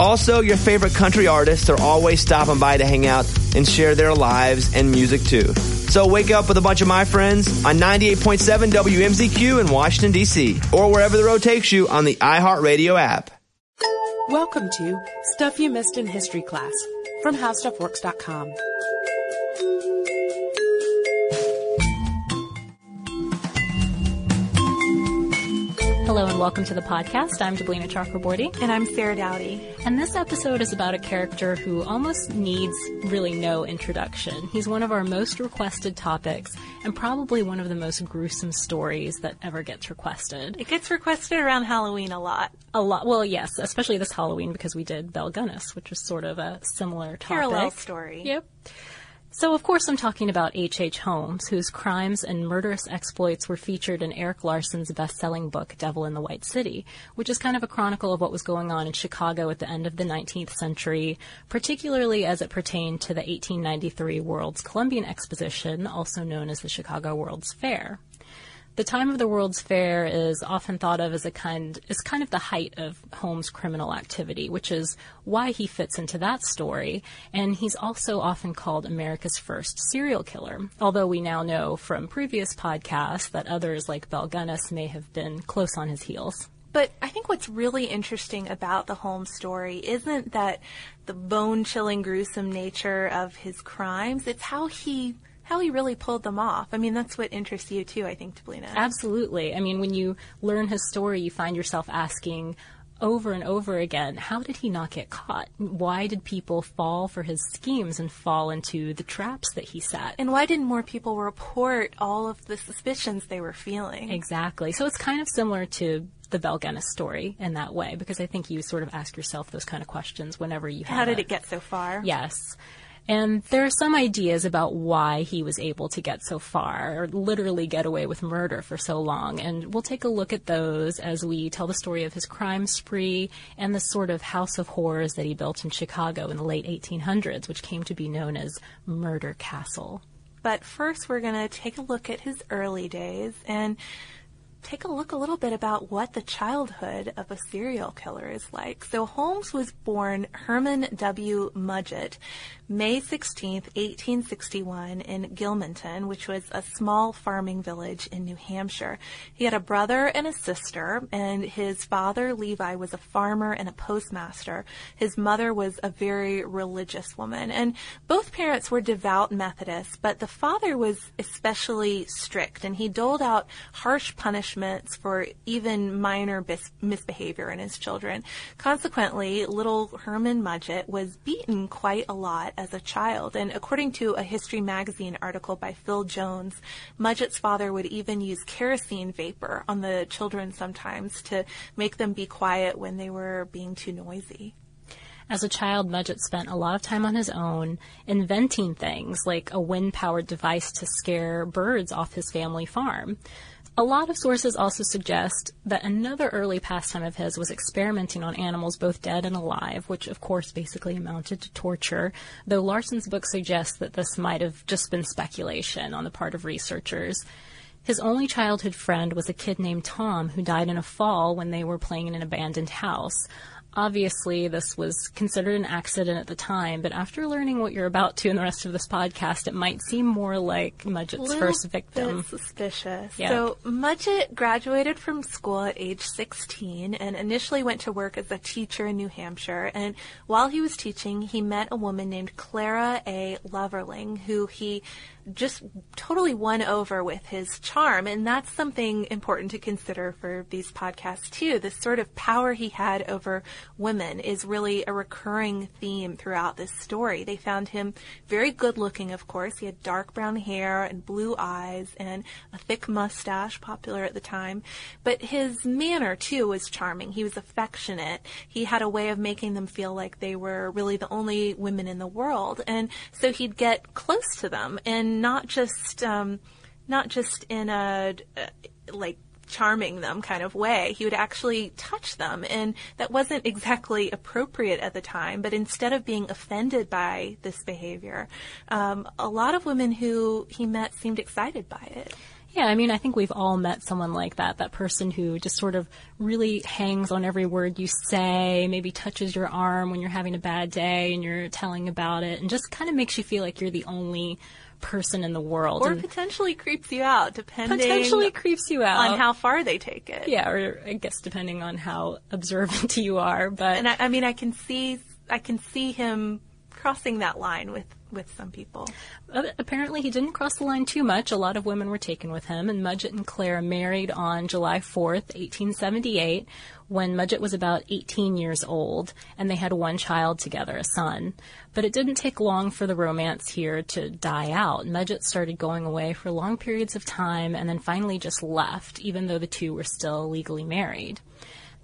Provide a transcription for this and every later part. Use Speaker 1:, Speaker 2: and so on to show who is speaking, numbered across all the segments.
Speaker 1: Also, your favorite country artists are always stopping by to hang out and share their lives and music too. So wake up with a bunch of my friends on 98.7 WMZQ in Washington, D.C., or wherever the road takes you on the iHeartRadio app.
Speaker 2: Welcome to Stuff You Missed in History Class from HowStuffWorks.com.
Speaker 3: Hello and welcome to the podcast. I'm Deblina Chakraborty.
Speaker 4: And I'm Sarah Dowdy.
Speaker 3: And this episode is about a character who almost needs really no introduction. He's one of our most requested topics and probably one of the most gruesome stories that ever gets requested.
Speaker 4: It gets requested around Halloween a lot.
Speaker 3: A lot. Well, yes, especially this Halloween because we did Belle Gunness, which was sort of a similar topic.
Speaker 4: Parallel story.
Speaker 3: Yep. So, of course, I'm talking about H.H. H. Holmes, whose crimes and murderous exploits were featured in Erik Larson's best selling book, Devil in the White City, which is kind of a chronicle of what was going on in Chicago at the end of the 19th century, particularly as it pertained to the 1893 World's Columbian Exposition, also known as the Chicago World's Fair. The time of the World's Fair is often thought of as a kind is kind of the height of Holmes' criminal activity, which is why he fits into that story. And he's also often called America's first serial killer, although we now know from previous podcasts that others like Belle Gunness may have been close on his heels.
Speaker 4: But I think what's really interesting about the Holmes story isn't that the bone chilling, gruesome nature of his crimes, it's how he how he really pulled them off. I mean, that's what interests you too, I think, Deblina.
Speaker 3: Absolutely. I mean, when you learn his story, you find yourself asking over and over again, how did he not get caught? Why did people fall for his schemes and fall into the traps that he set?
Speaker 4: And why didn't more people report all of the suspicions they were feeling?
Speaker 3: Exactly. So it's kind of similar to the Belle Gunness story in that way, because I think you sort of ask yourself those kind of questions whenever you have
Speaker 4: How did
Speaker 3: a-
Speaker 4: it get so far?
Speaker 3: Yes. And there are some ideas about why he was able to get so far, or literally get away with murder for so long. And we'll take a look at those as we tell the story of his crime spree and the sort of house of horrors that he built in Chicago in the late 1800s, which came to be known as Murder Castle.
Speaker 4: But first, we're going to take a look at his early days and take a look a little bit about what the childhood of a serial killer is like. So Holmes was born Herman W. Mudgett, May 16th, 1861 in Gilmanton, which was a small farming village in New Hampshire. He had a brother and a sister, and his father, Levi, was a farmer and a postmaster. His mother was a very religious woman, and both parents were devout Methodists, but the father was especially strict, and he doled out harsh punishments for even minor bis- misbehavior in his children. Consequently, little Herman Mudgett was beaten quite a lot as a child, and according to a History Magazine article by Phil Jones, Mudgett's father would even use kerosene vapor on the children sometimes to make them be quiet when they were being too noisy.
Speaker 3: As a child, Mudgett spent a lot of time on his own inventing things like a wind powered device to scare birds off his family farm. A lot of sources also suggest that another early pastime of his was experimenting on animals both dead and alive, which of course basically amounted to torture, though Larson's book suggests that this might have just been speculation on the part of researchers. His only childhood friend was a kid named Tom who died in a fall when they were playing in an abandoned house. Obviously, this was considered an accident at the time, but after learning what you're about to in the rest of this podcast, it might seem more like Mudgett's first victim.
Speaker 4: suspicious. So Mudgett graduated from school at age 16 and initially went to work as a teacher in New Hampshire. And while he was teaching, he met a woman named Clara A. Lovering, who he just totally won over with his charm. And that's something important to consider for these podcasts too. This sort of power he had over women is really a recurring theme throughout this story. They found him very good looking, of course. He had dark brown hair and blue eyes and a thick mustache, popular at the time. But his manner too was charming. He was affectionate. He had a way of making them feel like they were really the only women in the world. And so he'd get close to them and not just, um, not just in a, uh, like, charming them kind of way. He would actually touch them, and that wasn't exactly appropriate at the time. But instead of being offended by this behavior, um, a lot of women who he met seemed excited by it.
Speaker 3: Yeah, I mean, I think we've all met someone like that. That person who just sort of really hangs on every word you say, maybe touches your arm when you're having a bad day and you're telling about it, and just kind of makes you feel like you're the only person in the world.
Speaker 4: Or
Speaker 3: and
Speaker 4: potentially creeps you out, depending
Speaker 3: potentially creeps you out.
Speaker 4: on how far they take it.
Speaker 3: yeah, or I guess depending on how observant you are. But
Speaker 4: And I, I mean, I can see, I can see him crossing that line with with some people.
Speaker 3: Apparently, he didn't cross the line too much. A lot of women were taken with him, and Mudgett and Clara married on July 4th, 1878, when Mudgett was about 18 years old, and they had one child together, a son. But it didn't take long for the romance here to die out. Mudgett started going away for long periods of time, and then finally just left, even though the two were still legally married.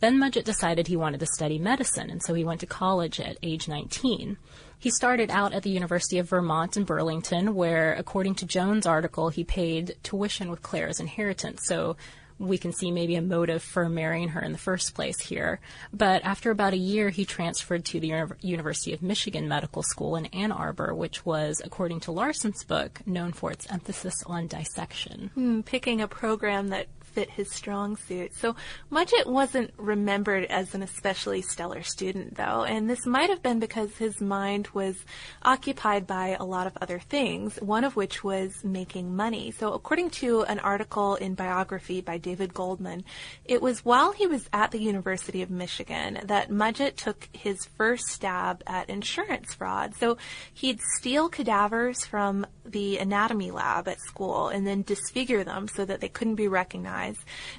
Speaker 3: Then Mudgett decided he wanted to study medicine, and so he went to college at age 19. He started out at the University of Vermont in Burlington, where, according to Jones' article, he paid tuition with Clara's inheritance. So we can see maybe a motive for marrying her in the first place here. But after about a year, he transferred to the Uni- University of Michigan Medical School in Ann Arbor, which was, according to Larson's book, known for its emphasis on dissection.
Speaker 4: Hmm, picking a program that fit his strong suit. So Mudgett wasn't remembered as an especially stellar student, though, and this might have been because his mind was occupied by a lot of other things, one of which was making money. So according to an article in biography by David Goldman, it was while he was at the University of Michigan that Mudgett took his first stab at insurance fraud. So he'd steal cadavers from the anatomy lab at school and then disfigure them so that they couldn't be recognized.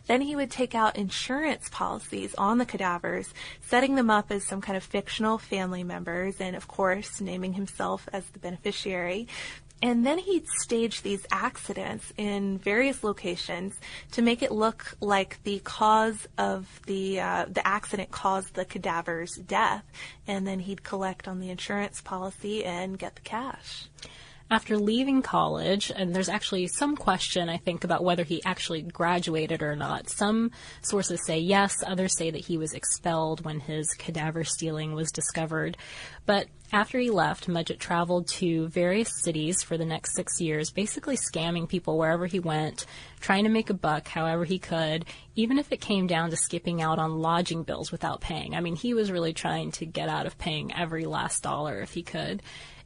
Speaker 4: Then he would take out insurance policies on the cadavers, setting them up as some kind of fictional family members and of course naming himself as the beneficiary. And then he'd stage these accidents in various locations to make it look like the cause of the uh, the accident caused the cadaver's death, and then he'd collect on the insurance policy and get the cash.
Speaker 3: After leaving college, and there's actually some question, I think, about whether he actually graduated or not. Some sources say yes, others say that he was expelled when his cadaver stealing was discovered. But after he left, Mudgett traveled to various cities for the next six years, basically scamming people wherever he went, trying to make a buck however he could, even if it came down to skipping out on lodging bills without paying. I mean, he was really trying to get out of paying every last dollar if he could.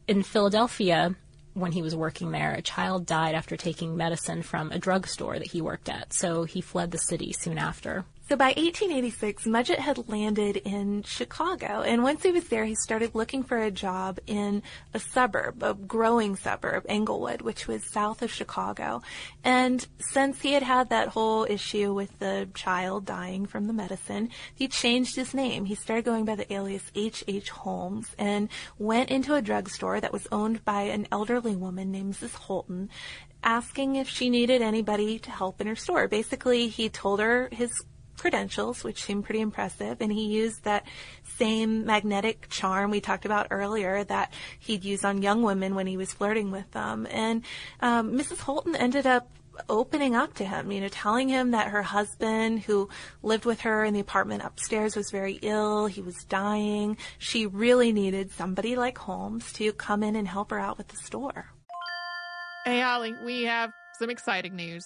Speaker 3: In Philadelphia, when he was working there, a child died after taking medicine from a drugstore that he worked at, so he fled the city soon after.
Speaker 4: So by 1886, Mudgett had landed in Chicago, and once he was there, he started looking for a job in a suburb, a growing suburb, Englewood, which was south of Chicago. And since he had had that whole issue with the child dying from the medicine, he changed his name. He started going by the alias H. H. Holmes and went into a drugstore that was owned by an elderly woman named Mrs. Holton, asking if she needed anybody to help in her store. Basically, he told her his credentials, which seemed pretty impressive, and he used that same magnetic charm we talked about earlier that he'd use on young women when he was flirting with them. And um, Mrs. Holton ended up opening up to him, you know, telling him that her husband, who lived with her in the apartment upstairs, was very ill. He was dying. She really needed somebody like Holmes to come in and help her out with the store.
Speaker 5: Hey, Holly, we have some exciting news.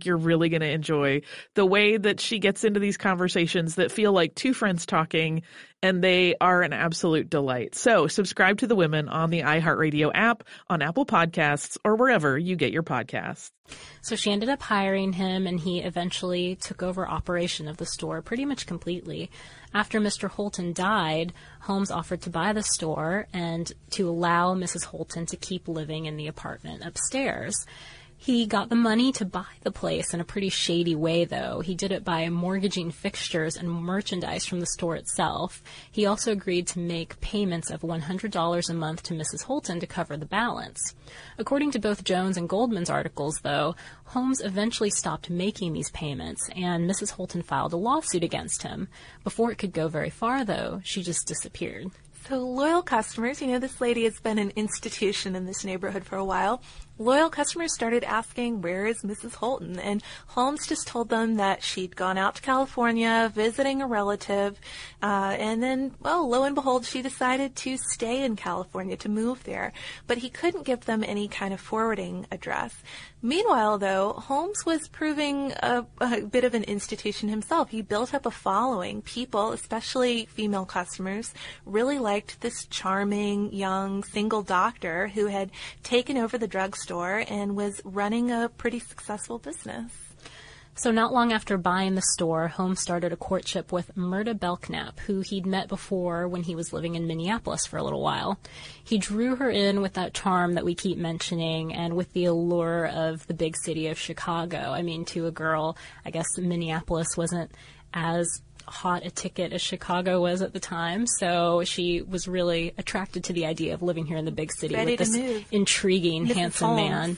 Speaker 5: you're really going to enjoy the way that she gets into these conversations that feel like two friends talking, and they are an absolute delight. So subscribe to the women on the iHeartRadio app, on Apple Podcasts, or wherever you get your podcasts.
Speaker 3: So she ended up hiring him, and he eventually took over operation of the store pretty much completely. After Mr. Holton died, Holmes offered to buy the store and to allow Mrs. Holton to keep living in the apartment upstairs. He got the money to buy the place in a pretty shady way, though. He did it by mortgaging fixtures and merchandise from the store itself. He also agreed to make payments of $100 a month to Mrs. Holton to cover the balance. According to both Jones and Goldman's articles, though, Holmes eventually stopped making these payments, and Mrs. Holton filed a lawsuit against him. Before it could go very far, though, she just disappeared.
Speaker 4: So loyal customers, you know, this lady has been an institution in this neighborhood for a while. Loyal customers started asking, where is Mrs. Holton? And Holmes just told them that she'd gone out to California visiting a relative. Uh, and then, well, lo and behold, she decided to stay in California, to move there. But he couldn't give them any kind of forwarding address. Meanwhile, though, Holmes was proving a, a bit of an institution himself. He built up a following. People, especially female customers, really liked this charming, young, single doctor who had taken over the drugstore and was running a pretty successful business.
Speaker 3: So not long after buying the store, Holmes started a courtship with Myrta Belknap, who he'd met before when he was living in Minneapolis for a little while. He drew her in with that charm that we keep mentioning and with the allure of the big city of Chicago. I mean, to a girl, I guess Minneapolis wasn't as hot a ticket as Chicago was at the time, so she was really attracted to the idea of living here in the big city
Speaker 4: Ready
Speaker 3: with this
Speaker 4: move.
Speaker 3: intriguing, handsome man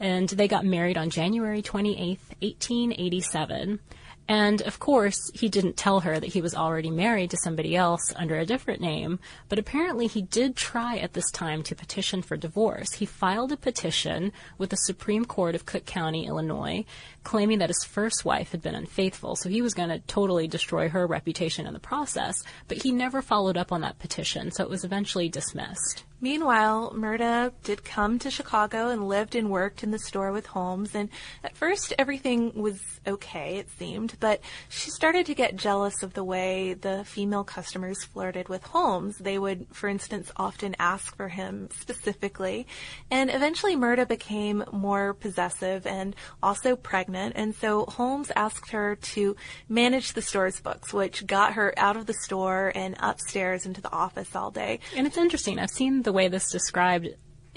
Speaker 3: and they got married on January 28th, 1887. And of course, he didn't tell her that he was already married to somebody else under a different name, but apparently he did try at this time to petition for divorce. He filed a petition with the Supreme Court of Cook County, Illinois, claiming that his first wife had been unfaithful, so he was going to totally destroy her reputation in the process, but he never followed up on that petition, so it was eventually dismissed.
Speaker 4: Meanwhile, Myrta did come to Chicago and lived and worked in the store with Holmes. And at first, everything was okay, it seemed, but she started to get jealous of the way the female customers flirted with Holmes. They would, for instance, often ask for him specifically. And eventually, Myrta became more possessive and also pregnant. And so Holmes asked her to manage the store's books, which got her out of the store and upstairs into the office all day.
Speaker 3: And it's interesting. I've seen the way this described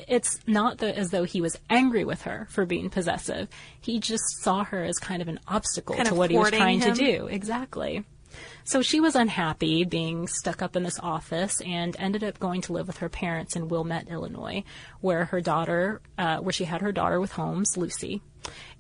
Speaker 3: it's not the, as though he was angry with her for being possessive. He just saw her as kind of an obstacle
Speaker 4: Kind
Speaker 3: to what he was trying
Speaker 4: him.
Speaker 3: to do. Exactly. So she was unhappy being stuck up in this office and ended up going to live with her parents in Wilmette, Illinois, where her daughter, uh, where she had her daughter with Holmes, Lucy.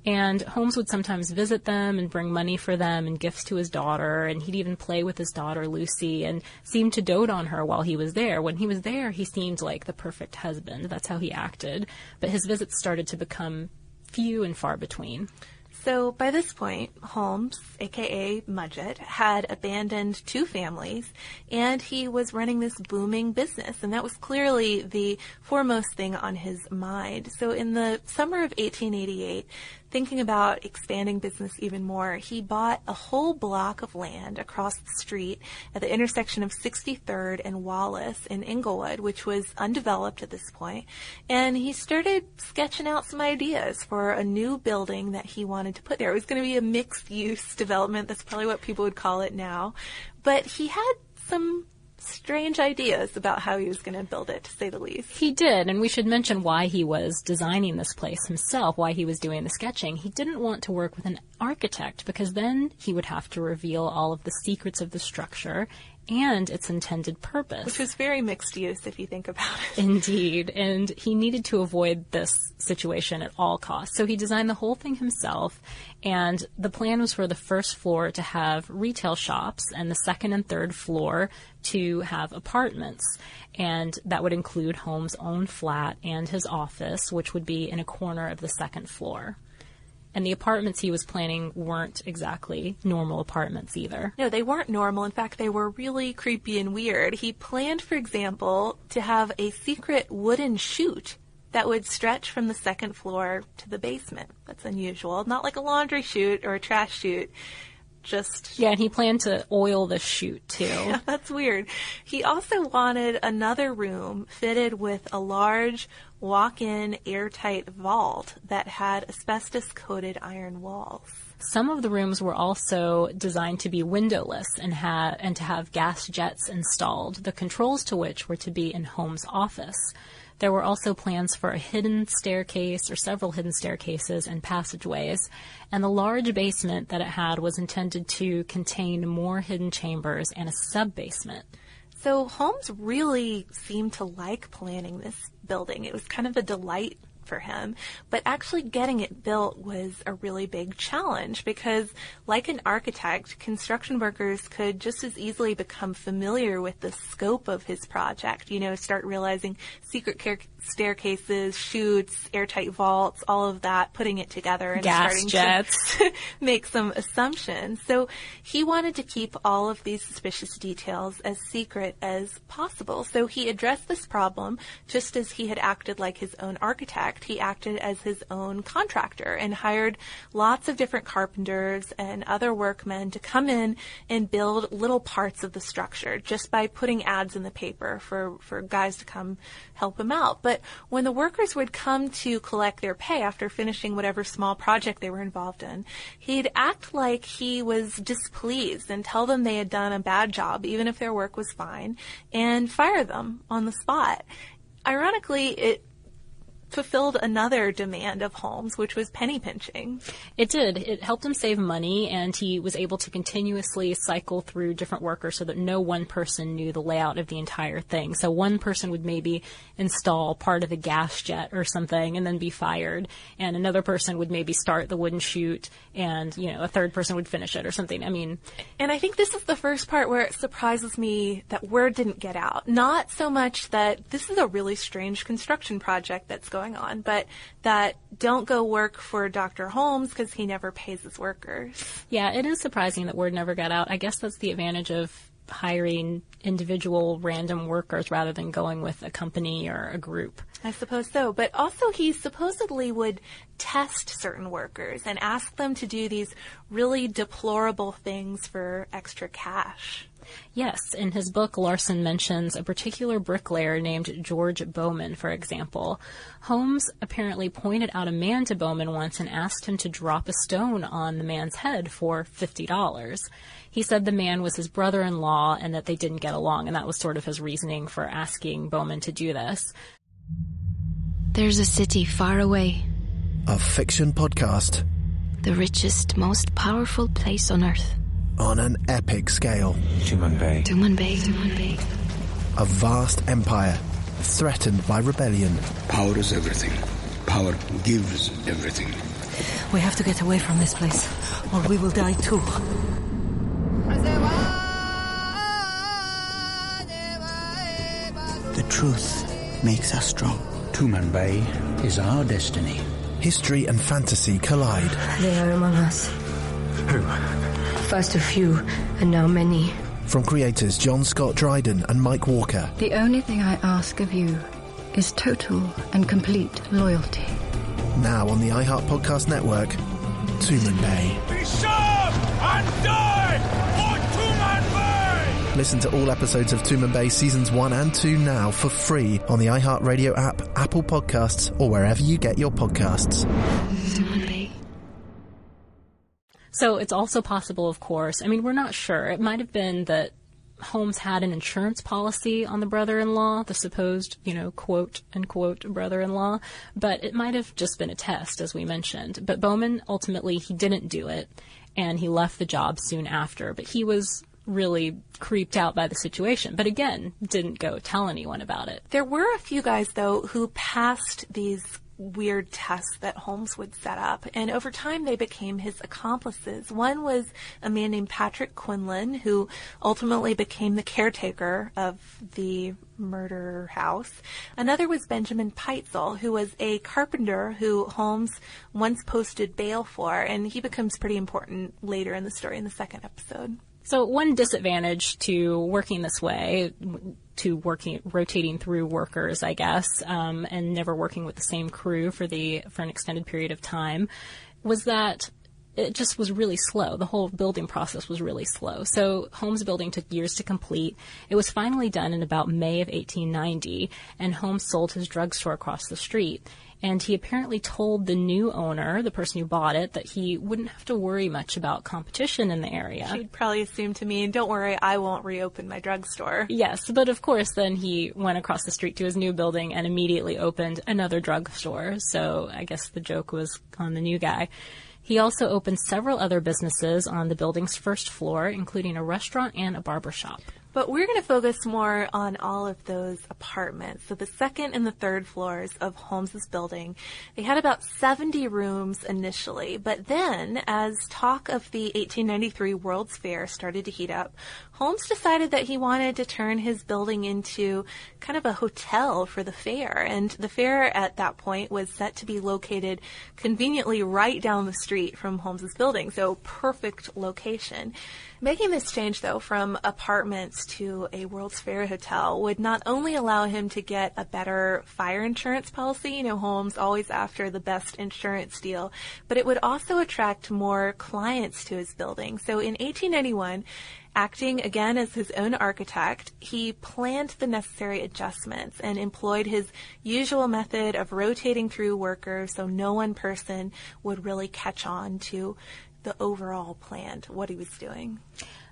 Speaker 3: And Holmes would sometimes visit them and bring money for them and gifts to his daughter, and he'd even play with his daughter Lucy and seemed to dote on her while he was there. When he was there, he seemed like the perfect husband. That's how he acted. But his visits started to become few and far between.
Speaker 4: So by this point, Holmes, aka Mudgett, had abandoned two families and he was running this booming business and that was clearly the foremost thing on his mind. So in the summer of 1888, thinking about expanding business even more, he bought a whole block of land across the street at the intersection of 63rd and Wallace in Englewood, which was undeveloped at this point, and he started sketching out some ideas for a new building that he wanted to put there. It was going to be a mixed use development. That's probably what people would call it now. But he had some strange ideas about how he was going to build it, to say the least.
Speaker 3: He did, and we should mention why he was designing this place himself, why he was doing the sketching. He didn't want to work with an architect because then he would have to reveal all of the secrets of the structure and its intended purpose.
Speaker 4: Which was very mixed use if you think about it.
Speaker 3: Indeed, and he needed to avoid this situation at all costs. So he designed the whole thing himself, and the plan was for the first floor to have retail shops and the second and third floor to have apartments. And that would include Holmes' own flat and his office, which would be in a corner of the second floor. And the apartments he was planning weren't exactly normal apartments either.
Speaker 4: No, they weren't normal. In fact, they were really creepy and weird. He planned, for example, to have a secret wooden chute that would stretch from the second floor to the basement. That's unusual. Not like a laundry chute or a trash chute. Just
Speaker 3: Yeah, and he planned to oil the chute too.
Speaker 4: yeah, that's weird. He also wanted another room fitted with a large walk-in airtight vault that had asbestos-coated iron walls.
Speaker 3: Some of the rooms were also designed to be windowless and ha- and to have gas jets installed, the controls to which were to be in Holmes' office. There were also plans for a hidden staircase or several hidden staircases and passageways, and the large basement that it had was intended to contain more hidden chambers and a sub-basement.
Speaker 4: So Holmes really seemed to like planning this building. It was kind of a delight for him, but actually getting it built was a really big challenge because like an architect, construction workers could just as easily become familiar with the scope of his project, you know, start realizing secret staircases, chutes, airtight vaults, all of that, putting it together and
Speaker 3: Gas
Speaker 4: starting
Speaker 3: jets.
Speaker 4: to make some assumptions. So he wanted to keep all of these suspicious details as secret as possible. So he addressed this problem just as he had acted like his own architect. He acted as his own contractor and hired lots of different carpenters and other workmen to come in and build little parts of the structure just by putting ads in the paper for, for guys to come help him out. But when the workers would come to collect their pay after finishing whatever small project they were involved in, he'd act like he was displeased and tell them they had done a bad job, even if their work was fine, and fire them on the spot. Ironically, it fulfilled another demand of Holmes, which was penny pinching.
Speaker 3: It did. It helped him save money, and he was able to continuously cycle through different workers so that no one person knew the layout of the entire thing. So one person would maybe install part of the gas jet or something and then be fired, and another person would maybe start the wooden chute, and you know a third person would finish it or something. I mean,
Speaker 4: And I think this is the first part where it surprises me that word didn't get out. Not so much that this is a really strange construction project that's going on, but that don't go work for Dr. Holmes because he never pays his workers.
Speaker 3: yeah, it is surprising that word never got out. I guess that's the advantage of hiring individual random workers rather than going with a company or a group.
Speaker 4: I suppose so. But also, he supposedly would test certain workers and ask them to do these really deplorable things for extra cash.
Speaker 3: Yes, in his book, Larson mentions a particular bricklayer named George Bowman, for example. Holmes apparently pointed out a man to Bowman once and asked him to drop a stone on the man's head for $50. He said the man was his brother in law and that they didn't get along, and that was sort of his reasoning for asking Bowman to do this.
Speaker 6: There's a city far away,
Speaker 7: A fiction podcast
Speaker 6: the richest, most powerful place on earth.
Speaker 7: On an epic scale.
Speaker 8: Tumanbay.
Speaker 6: Tuman Bay. Tumanbay.
Speaker 7: A vast empire threatened by rebellion.
Speaker 9: Power is everything. Power gives everything.
Speaker 10: We have to get away from this place, or we will die too.
Speaker 11: The truth makes us strong.
Speaker 12: Tumanbay is our destiny.
Speaker 7: History and fantasy collide.
Speaker 13: They are among us.
Speaker 12: Who?
Speaker 13: First a few, and now many.
Speaker 7: From creators John Scott Dryden and Mike Walker.
Speaker 14: The only thing I ask of you is total and complete loyalty.
Speaker 7: Now on the iHeart Podcast Network, Tumanbay.
Speaker 15: Be sharp and die for Tumanbay!
Speaker 7: Listen to all episodes of Tumanbay seasons 1 and 2 now for free on the iHeart Radio app, Apple Podcasts, or wherever you get your podcasts.
Speaker 3: So it's also possible, of course. I mean, we're not sure. It might have been that Holmes had an insurance policy on the brother-in-law, the supposed, you know, quote unquote brother-in-law, but it might have just been a test, as we mentioned. But Bowman ultimately he didn't do it, and he left the job soon after. But he was really creeped out by the situation. But again, didn't go tell anyone about it.
Speaker 4: There were a few guys, though, who passed these weird tests that Holmes would set up, and over time they became his accomplices. One was a man named Patrick Quinlan, who ultimately became the caretaker of the murder house. Another was Benjamin Pitezel, who was a carpenter who Holmes once posted bail for, and he becomes pretty important later in the story in the second episode.
Speaker 3: So one disadvantage to working this way, to working rotating through workers, I guess, um, and never working with the same crew for the for an extended period of time, was that it just was really slow. The whole building process was really slow. So Holmes building took years to complete. It was finally done in about May of 1890, and Holmes sold his drugstore across the street. And he apparently told the new owner, the person who bought it, that he wouldn't have to worry much about competition in the area.
Speaker 4: She'd probably assume to me, don't worry, I won't reopen my drugstore.
Speaker 3: Yes, but of course, then he went across the street to his new building and immediately opened another drugstore. So I guess the joke was on the new guy. He also opened several other businesses on the building's first floor, including a restaurant and a barber shop.
Speaker 4: But we're going to focus more on all of those apartments. So the second and the third floors of Holmes's building, they had about 70 rooms initially. But then, as talk of the 1893 World's Fair started to heat up, Holmes decided that he wanted to turn his building into kind of a hotel for the fair. And the fair at that point was set to be located conveniently right down the street from Holmes's building. So perfect location. Making this change, though, from apartments to a World's Fair hotel would not only allow him to get a better fire insurance policy, you know, Holmes always after the best insurance deal, but it would also attract more clients to his building. So in 1891, acting again as his own architect, he planned the necessary adjustments and employed his usual method of rotating through workers so no one person would really catch on to the overall plan, what he was doing.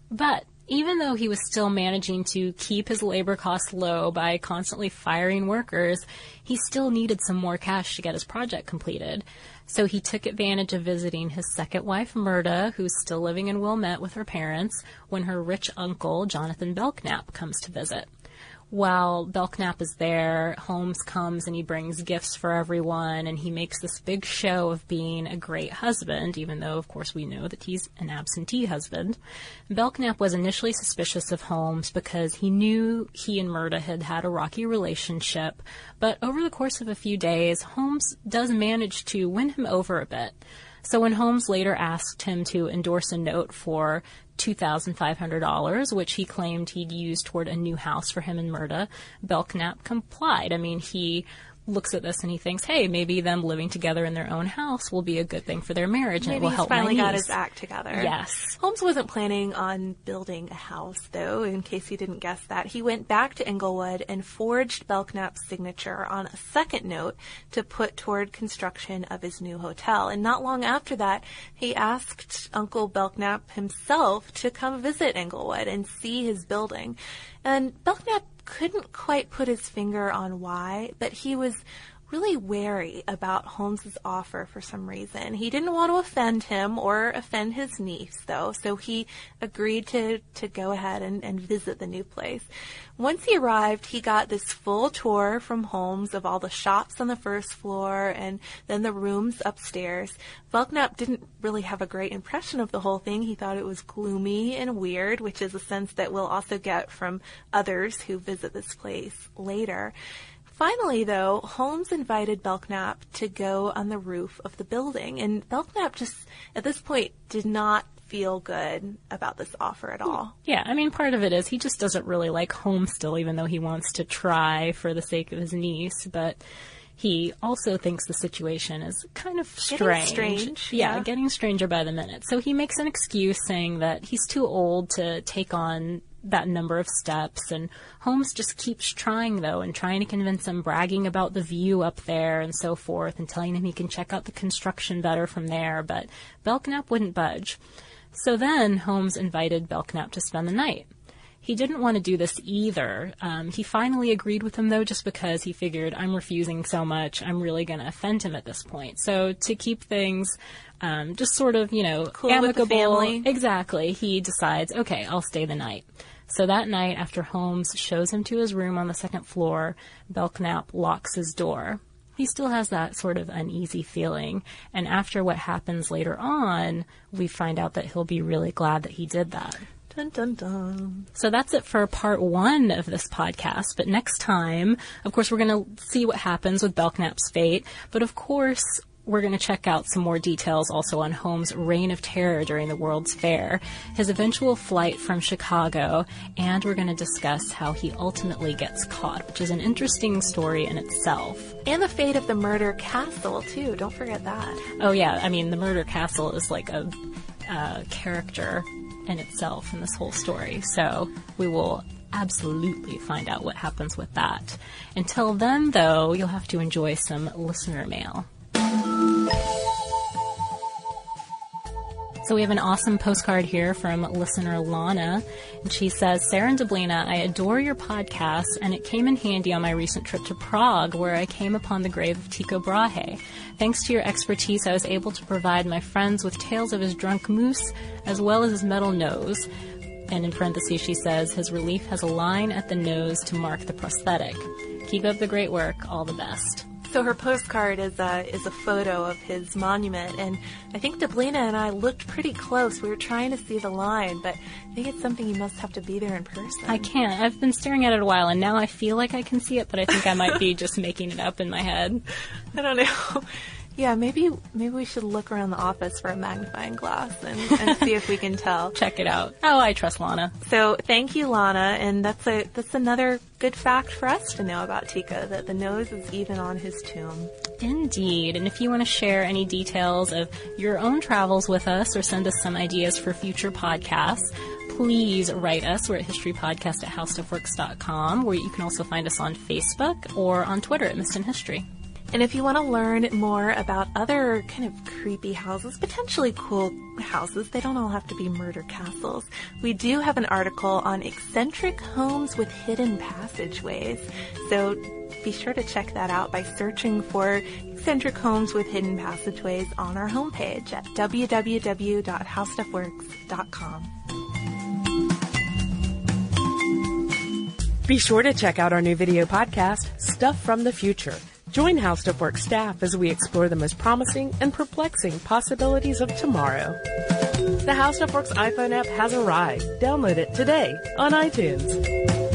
Speaker 3: But even though he was still managing to keep his labor costs low by constantly firing workers, he still needed some more cash to get his project completed. So he took advantage of visiting his second wife, Myrta, who's still living in Wilmette with her parents, when her rich uncle, Jonathan Belknap, comes to visit. While Belknap is there, Holmes comes and he brings gifts for everyone and he makes this big show of being a great husband, even though, of course, we know that he's an absentee husband. Belknap was initially suspicious of Holmes because he knew he and Myrta had had a rocky relationship, but over the course of a few days, Holmes does manage to win him over a bit. So when Holmes later asked him to endorse a note for $2,500, which he claimed he'd use toward a new house for him and Myrta, Belknap complied. I mean, he looks at this and he thinks, hey, maybe them living together in their own house will be a good thing for their marriage
Speaker 4: maybe
Speaker 3: and it will help
Speaker 4: finally got his act together.
Speaker 3: Yes.
Speaker 4: Holmes wasn't planning on building a house, though, in case you didn't guess that. He went back to Englewood and forged Belknap's signature on a second note to put toward construction of his new hotel. And not long after that, he asked Uncle Belknap himself to come visit Englewood and see his building. And Belknap couldn't quite put his finger on why, but he was really wary about Holmes's offer for some reason. He didn't want to offend him or offend his niece, though, so he agreed to, to go ahead and, and visit the new place. Once he arrived, he got this full tour from Holmes of all the shops on the first floor and then the rooms upstairs. Belknap didn't really have a great impression of the whole thing. He thought it was gloomy and weird, which is a sense that we'll also get from others who visit this place later. Finally, though, Holmes invited Belknap to go on the roof of the building, and Belknap just, at this point, did not feel good about this offer at all.
Speaker 3: Yeah, I mean, part of it is he just doesn't really like Holmes still, even though he wants to try for the sake of his niece, but he also thinks the situation is kind of strange.
Speaker 4: Getting strange.
Speaker 3: Yeah,
Speaker 4: yeah,
Speaker 3: getting stranger by the minute. So he makes an excuse saying that he's too old to take on that number of steps. And Holmes just keeps trying, though, and trying to convince him, bragging about the view up there and so forth, and telling him he can check out the construction better from there. But Belknap wouldn't budge. So then Holmes invited Belknap to spend the night. He didn't want to do this either. Um, he finally agreed with him, though, just because he figured, I'm refusing so much, I'm really going to offend him at this point. So to keep things um, just sort of, you know,
Speaker 4: cool
Speaker 3: amicable. Exactly. He decides, okay, I'll stay the night. So that night, after Holmes shows him to his room on the second floor, Belknap locks his door. He still has that sort of uneasy feeling. And after what happens later on, we find out that he'll be really glad that he did that.
Speaker 4: Dun, dun, dun.
Speaker 3: So that's it for part one of this podcast. But next time, of course, we're going to see what happens with Belknap's fate. But of course, we're going to check out some more details also on Holmes' reign of terror during the World's Fair, his eventual flight from Chicago, and we're going to discuss how he ultimately gets caught, which is an interesting story in itself.
Speaker 4: And the fate of the murder castle, too. Don't forget that.
Speaker 3: Oh, yeah. I mean, the murder castle is like a uh, character in itself in this whole story. So we will absolutely find out what happens with that. Until then, though, you'll have to enjoy some listener mail. So we have an awesome postcard here from listener Lana. And she says, Sarah and Deblina, I adore your podcast and it came in handy on my recent trip to Prague where I came upon the grave of Tycho Brahe. Thanks to your expertise, I was able to provide my friends with tales of his drunk moose as well as his metal nose. And in parentheses, she says, his relief has a line at the nose to mark the prosthetic. Keep up the great work. All the best.
Speaker 4: So her postcard is a is a photo of his monument, and I think Deblina and I looked pretty close. We were trying to see the line, but I think it's something you must have to be there in person.
Speaker 3: I can't. I've been staring at it a while, and now I feel like I can see it, but I think I might be just making it up in my head.
Speaker 4: I don't know. Yeah, maybe maybe we should look around the office for a magnifying glass and, and see if we can tell.
Speaker 3: Check it out. Oh, I trust Lana.
Speaker 4: So thank you, Lana, and that's a that's another good fact for us to know about Tycho that the nose is even on his tomb.
Speaker 3: Indeed. And if you want to share any details of your own travels with us or send us some ideas for future podcasts, please write us. We're at historypodcast at howstuffworks.com, where you can also find us on Facebook or on Twitter at Missed in History.
Speaker 4: And if you want to learn more about other kind of creepy houses, potentially cool houses, they don't all have to be murder castles. We do have an article on eccentric homes with hidden passageways. So be sure to check that out by searching for eccentric homes with hidden passageways on our homepage at www.howstuffworks.com.
Speaker 2: Be sure to check out our new video podcast, Stuff from the Future. Join How Stuff Works staff as we explore the most promising and perplexing possibilities of tomorrow. The How Stuff Works iPhone app has arrived. Download it today on iTunes.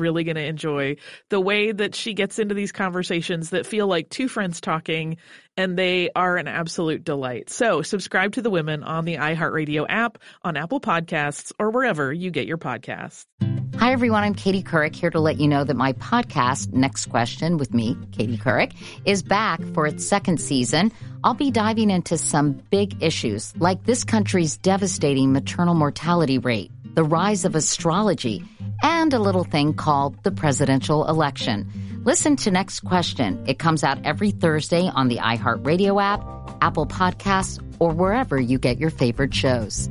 Speaker 5: really going to enjoy the way that she gets into these conversations that feel like two friends talking, and they are an absolute delight. So subscribe to The Women on the iHeartRadio app, on Apple Podcasts, or wherever you get your podcasts.
Speaker 8: Hi, everyone. I'm Katie Couric here to let you know that my podcast, Next Question with me, Katie Couric, is back for its second season. I'll be diving into some big issues like this country's devastating maternal mortality rate, the rise of astrology, and a little thing called the presidential election. Listen to Next Question. It comes out every Thursday on the iHeartRadio app, Apple Podcasts, or wherever you get your favorite shows.